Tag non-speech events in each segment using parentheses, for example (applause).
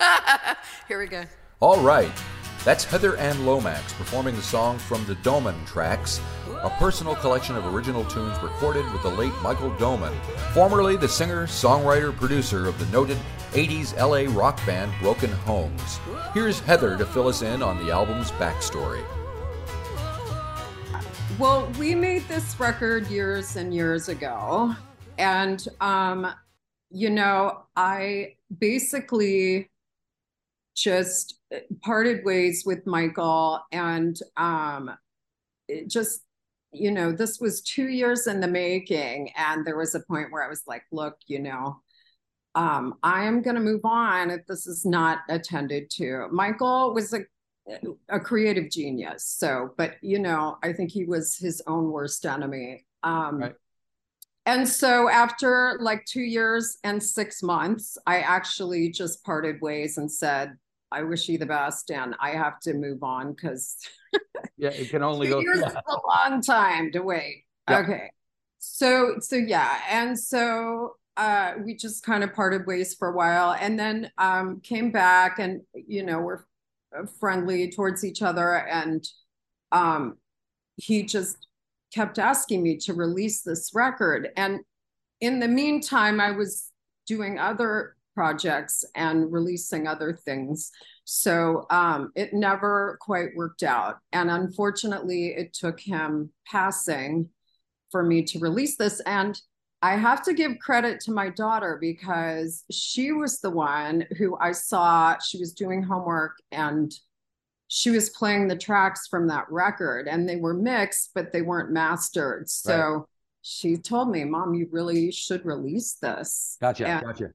(laughs) Here we go. All right. That's Heather Anne Lomax performing the song from the Doman Tracks, a personal collection of original tunes recorded with the late Michael Doman, formerly the singer, songwriter, producer of the noted 80s LA rock band Broken Homes. Here's Heather to fill us in on the album's backstory. Well, we made this record years and years ago. And, um, you know, I basically just parted ways with Michael and um, just, you know, this was two years in the making. And there was a point where I was like, look, you know, um, I am going to move on if this is not attended to. Michael was a a creative genius. So, but you know, I think he was his own worst enemy. Um, right. And so, after like two years and six months, I actually just parted ways and said, I wish you the best, and I have to move on because (laughs) yeah, it can only go. Years yeah. a long time to wait. Yep. Okay, so so yeah, and so uh, we just kind of parted ways for a while, and then um, came back, and you know we're friendly towards each other, and um, he just kept asking me to release this record, and in the meantime, I was doing other projects and releasing other things. So um, it never quite worked out. And unfortunately, it took him passing for me to release this. And I have to give credit to my daughter because she was the one who I saw, she was doing homework and she was playing the tracks from that record and they were mixed, but they weren't mastered. So right. she told me, Mom, you really should release this. Gotcha. And, gotcha.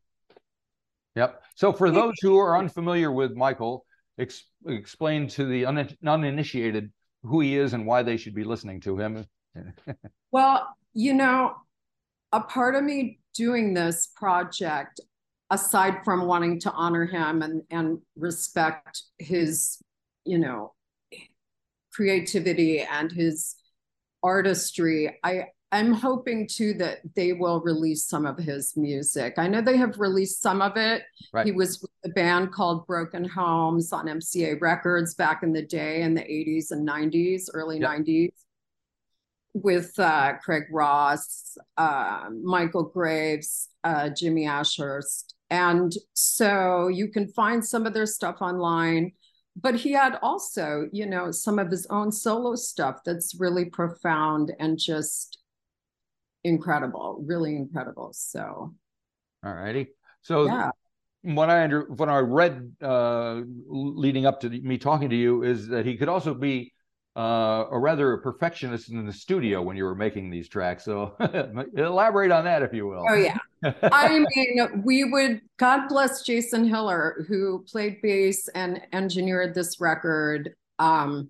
Yep. So for those who are unfamiliar with Michael, ex- explain to the un- uninitiated who he is and why they should be listening to him. (laughs) well, you know, a part of me doing this project, aside from wanting to honor him and, and respect his, you know, creativity and his artistry, I I'm hoping too that they will release some of his music. I know they have released some of it. Right. He was with a band called Broken Homes on MCA Records back in the day in the 80s and 90s, early yep. 90s, with uh, Craig Ross, uh, Michael Graves, uh, Jimmy Ashhurst. And so you can find some of their stuff online. But he had also, you know, some of his own solo stuff that's really profound and just incredible, really incredible. So, all righty. So, yeah. What I under what I read uh, leading up to me talking to you is that he could also be uh, a rather a perfectionist in the studio when you were making these tracks. So (laughs) elaborate on that, if you will. Oh yeah, (laughs) I mean, we would. God bless Jason Hiller, who played bass and engineered this record. Um,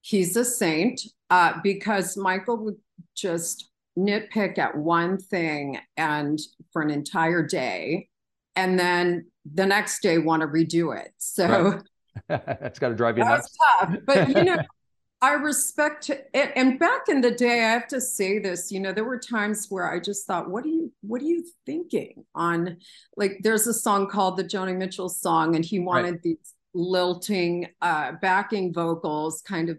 he's a saint uh, because Michael would just nitpick at one thing and for an entire day and then the next day want to redo it so right. (laughs) that's got to drive you nuts tough. but you know (laughs) i respect it and back in the day i have to say this you know there were times where i just thought what are you what are you thinking on like there's a song called the joni mitchell song and he wanted right. these lilting uh backing vocals kind of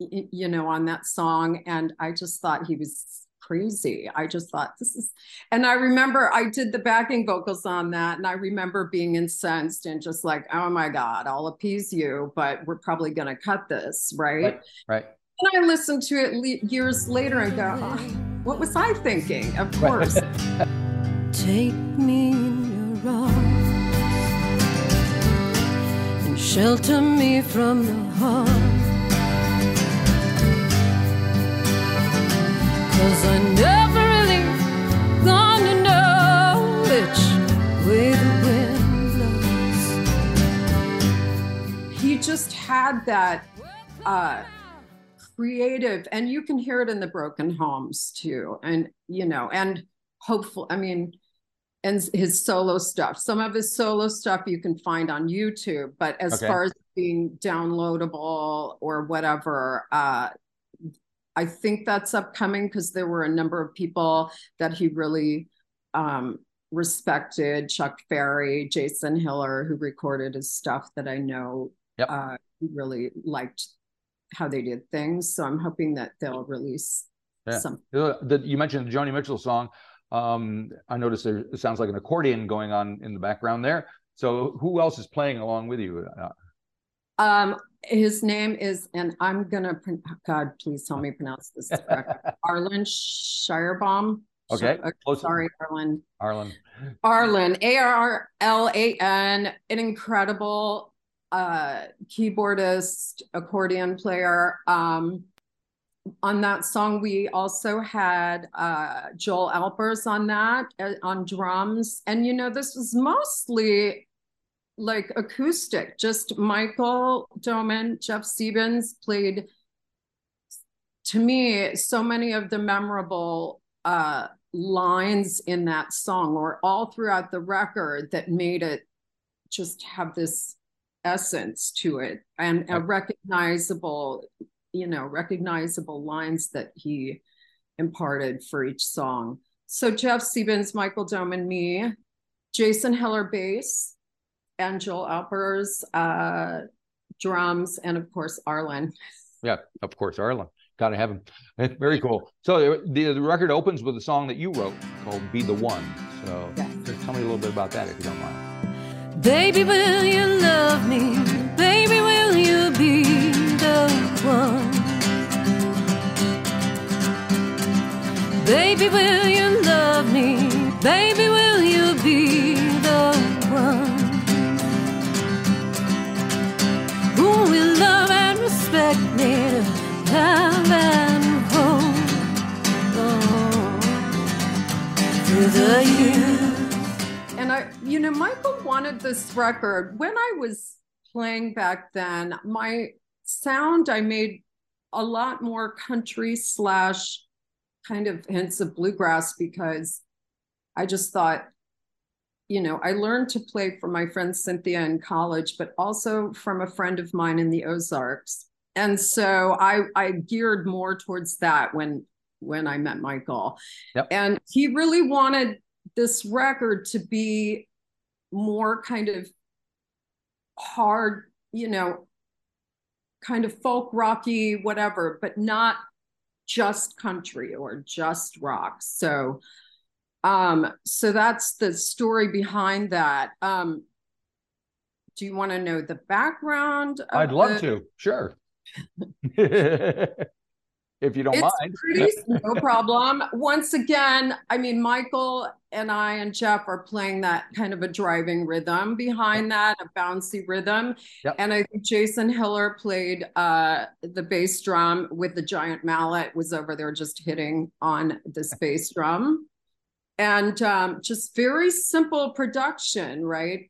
you know on that song and i just thought he was crazy. I just thought this is, and I remember I did the backing vocals on that, and I remember being incensed and just like, oh my God, I'll appease you, but we're probably going to cut this, right? Right. right. And I listened to it le- years later and go, oh, what was I thinking? Of course. (laughs) Take me in your arms and shelter me from the harm Cause I never really gonna know which way the wind blows. He just had that uh, creative, and you can hear it in the broken homes too. And, you know, and hopeful, I mean, and his solo stuff. Some of his solo stuff you can find on YouTube, but as okay. far as being downloadable or whatever, uh, I think that's upcoming because there were a number of people that he really um, respected Chuck Ferry, Jason Hiller, who recorded his stuff that I know yep. uh, really liked how they did things. So I'm hoping that they'll release yeah. some. The, you mentioned the Joni Mitchell song. Um, I noticed there sounds like an accordion going on in the background there. So who else is playing along with you? Uh, um, his name is, and I'm gonna, God, please tell me pronounce this correct. (laughs) Arlan Schierbaum. Okay. Sh- sorry, Arlan. Arlan. Arlan. A R L A N. An incredible uh, keyboardist, accordion player. Um, on that song, we also had uh, Joel Alpers on that uh, on drums, and you know this was mostly like acoustic. Just Michael Doman, Jeff Siebens played. To me, so many of the memorable uh, lines in that song, or all throughout the record, that made it just have this essence to it and a recognizable you know recognizable lines that he imparted for each song so jeff siebens michael doman me jason hiller bass and joel alpers uh, drums and of course arlan. (laughs) Yeah of course arlan. Gotta have him (laughs) very cool. So the, the record opens with a song that you wrote called be the one. So yes. just tell me a little bit about that if you don't mind. Baby, will you (sighs) the I, you know, Michael wanted this record. When I was playing back then, my sound, I made a lot more country slash kind of hints of bluegrass because I just thought, you know, I learned to play from my friend Cynthia in college, but also from a friend of mine in the Ozarks. And so I I geared more towards that when when I met Michael. Yep. And he really wanted this record to be more kind of hard, you know, kind of folk rocky, whatever, but not just country or just rock. So um so that's the story behind that. Um do you want to know the background? I'd love the... to. Sure. (laughs) (laughs) if you don't it's mind. Pretty, no problem. Once again, I mean, Michael and I and Jeff are playing that kind of a driving rhythm behind that, a bouncy rhythm. Yep. And I think Jason Hiller played uh, the bass drum with the giant mallet, was over there just hitting on this bass drum. And um, just very simple production, right?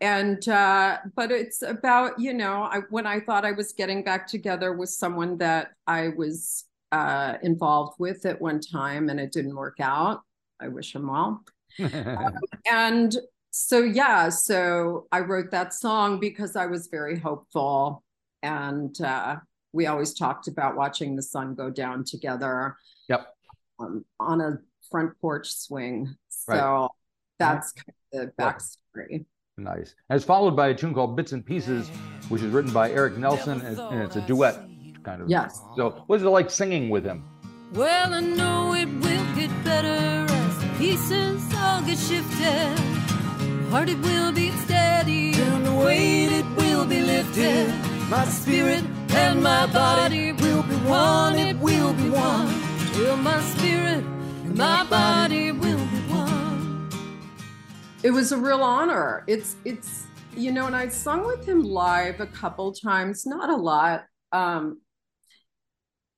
And uh, but it's about you know I, when i thought i was getting back together with someone that i was uh, involved with at one time and it didn't work out. I wish him well. (laughs) um, and so, yeah, so I wrote that song because I was very hopeful. And uh, we always talked about watching the sun go down together. Yep. Um, on a front porch swing. So right. that's kind of the backstory. Nice. And it's followed by a tune called Bits and Pieces, which is written by Eric Nelson, and, and it's a duet kind of. Yes. So, what is it like singing with him? Well, I know it will get better as the pieces all get shifted. Heart it will be steady, and the weight it will be lifted. My spirit and my body will be one. It will be one. Till my spirit and my body will be one. It was a real honor. It's it's you know, and I sung with him live a couple times, not a lot. Um,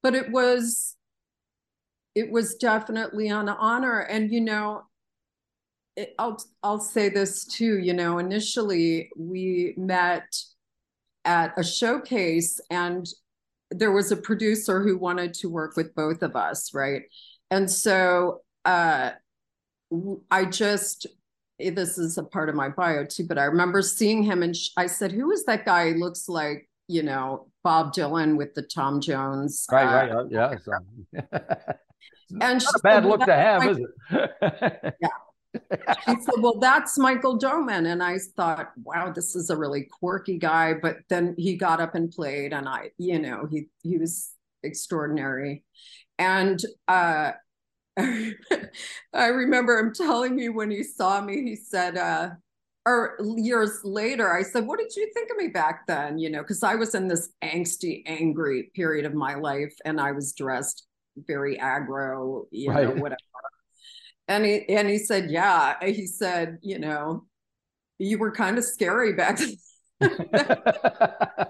but it was it was definitely an honor and you know it, I'll I'll say this too you know initially we met at a showcase and there was a producer who wanted to work with both of us right and so uh I just this is a part of my bio too but I remember seeing him and I said who is that guy he looks like you know Bob Dylan with the Tom Jones. Right, uh, right, yeah. So. (laughs) and not a bad look to have, is it? (laughs) yeah. he said, Well, that's Michael Doman. And I thought, wow, this is a really quirky guy. But then he got up and played, and I, you know, he he was extraordinary. And uh (laughs) I remember him telling me when he saw me, he said, uh, or years later, I said, What did you think of me back then? You know, because I was in this angsty, angry period of my life and I was dressed very aggro, you right. know, whatever. And he and he said, Yeah. He said, you know, you were kind of scary back then. (laughs)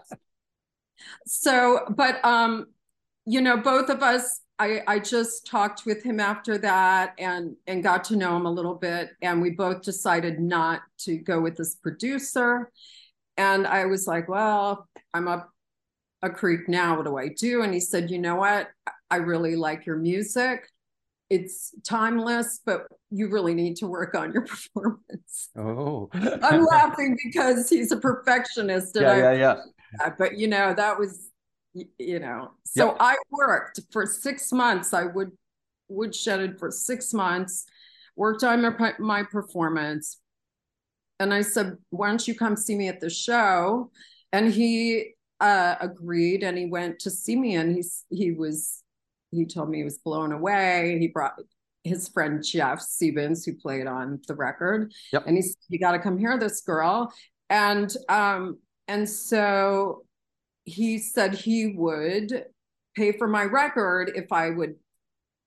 (laughs) so, but um, you know, both of us I, I just talked with him after that and and got to know him a little bit and we both decided not to go with this producer. And i was like well i'm up a creek now what do i do? And he said you know what? I really like your music. It's timeless but you really need to work on your (laughs) performance. Oh. I'm laughing because he's a perfectionist yeah yeah yeah. But you know that was you know. So yep. i worked for six months. I would would it for six months worked on my, my performance. And i said why don't you come see me at the show? And he uh, agreed and he went to see me and he's he was he told me he was blown away. He brought his friend jeff stevens who played on the record. Yep. and he said you got to come hear this girl. And um and so he said he would pay for my record if I would,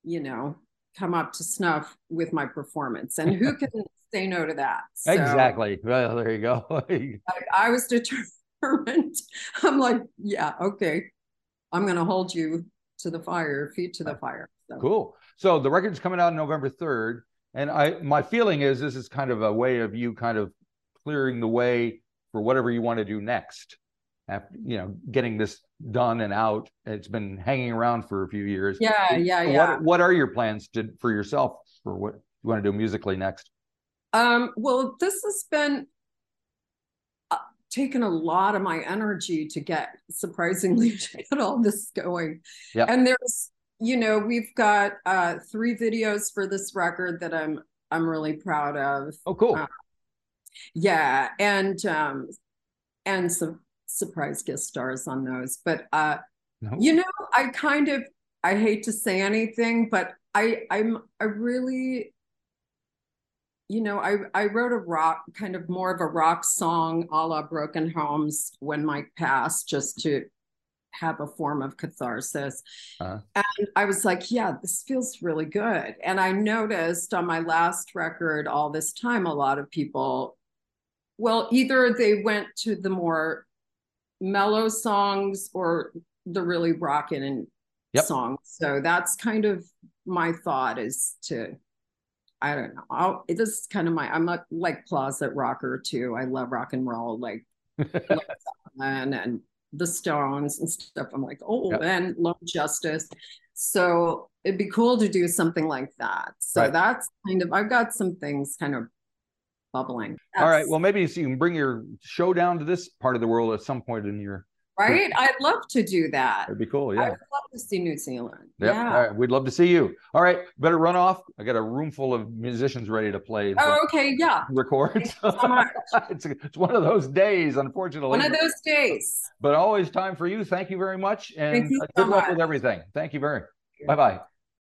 you know, come up to snuff with my performance. And who (laughs) can say no to that? So, exactly. Well, there you go. (laughs) I, I was determined. (laughs) I'm like, yeah, okay. I'm going to hold you to the fire, feet to the fire. So. Cool. So the record's coming out November 3rd. And I, my feeling is this is kind of a way of you kind of clearing the way for whatever you want to do next after you know getting this done and out. It's been hanging around for a few years. Yeah yeah yeah what, what are your plans to for yourself? For what you want to do musically next? Um well this has been uh, taken a lot of my energy to get surprisingly (laughs) to get all this going. Yeah and there's you know we've got uh three videos for this record that i'm i'm really proud of. Oh cool. Uh, yeah and um and some surprise guest stars on those. But uh, no. you know, I kind of I hate to say anything, but I I'm I really you know, I, I wrote a rock kind of more of a rock song a la Broken Homes when Mike passed, just to have a form of catharsis. Uh-huh. And I was like, yeah, this feels really good. And I noticed on my last record all this time, a lot of people, well, either they went to the more mellow songs or the really rocking and yep. songs. So that's kind of my thought is to, I don't know. I'll, it is kind of my, I'm a like closet rocker too. I love rock and roll, like (laughs) and, and the Stones and stuff. I'm like, oh, yep. and Lone Justice. So it'd be cool to do something like that. So right. that's kind of, I've got some things kind of bubbling. That's, All right. Well, maybe so you can bring your show down to this part of the world at some point in your right. I'd love to do that. That'd be cool. Yeah. I'd love to see New Zealand. Yep. Yeah. All right. We'd love to see you. All right. Better run off. I got a room full of musicians ready to play. Oh, okay. Yeah. Record. So (laughs) it's, it's one of those days, unfortunately. One of those days. But always time for you. Thank you very much. And you good so luck much. with everything. Thank you very much. Bye bye.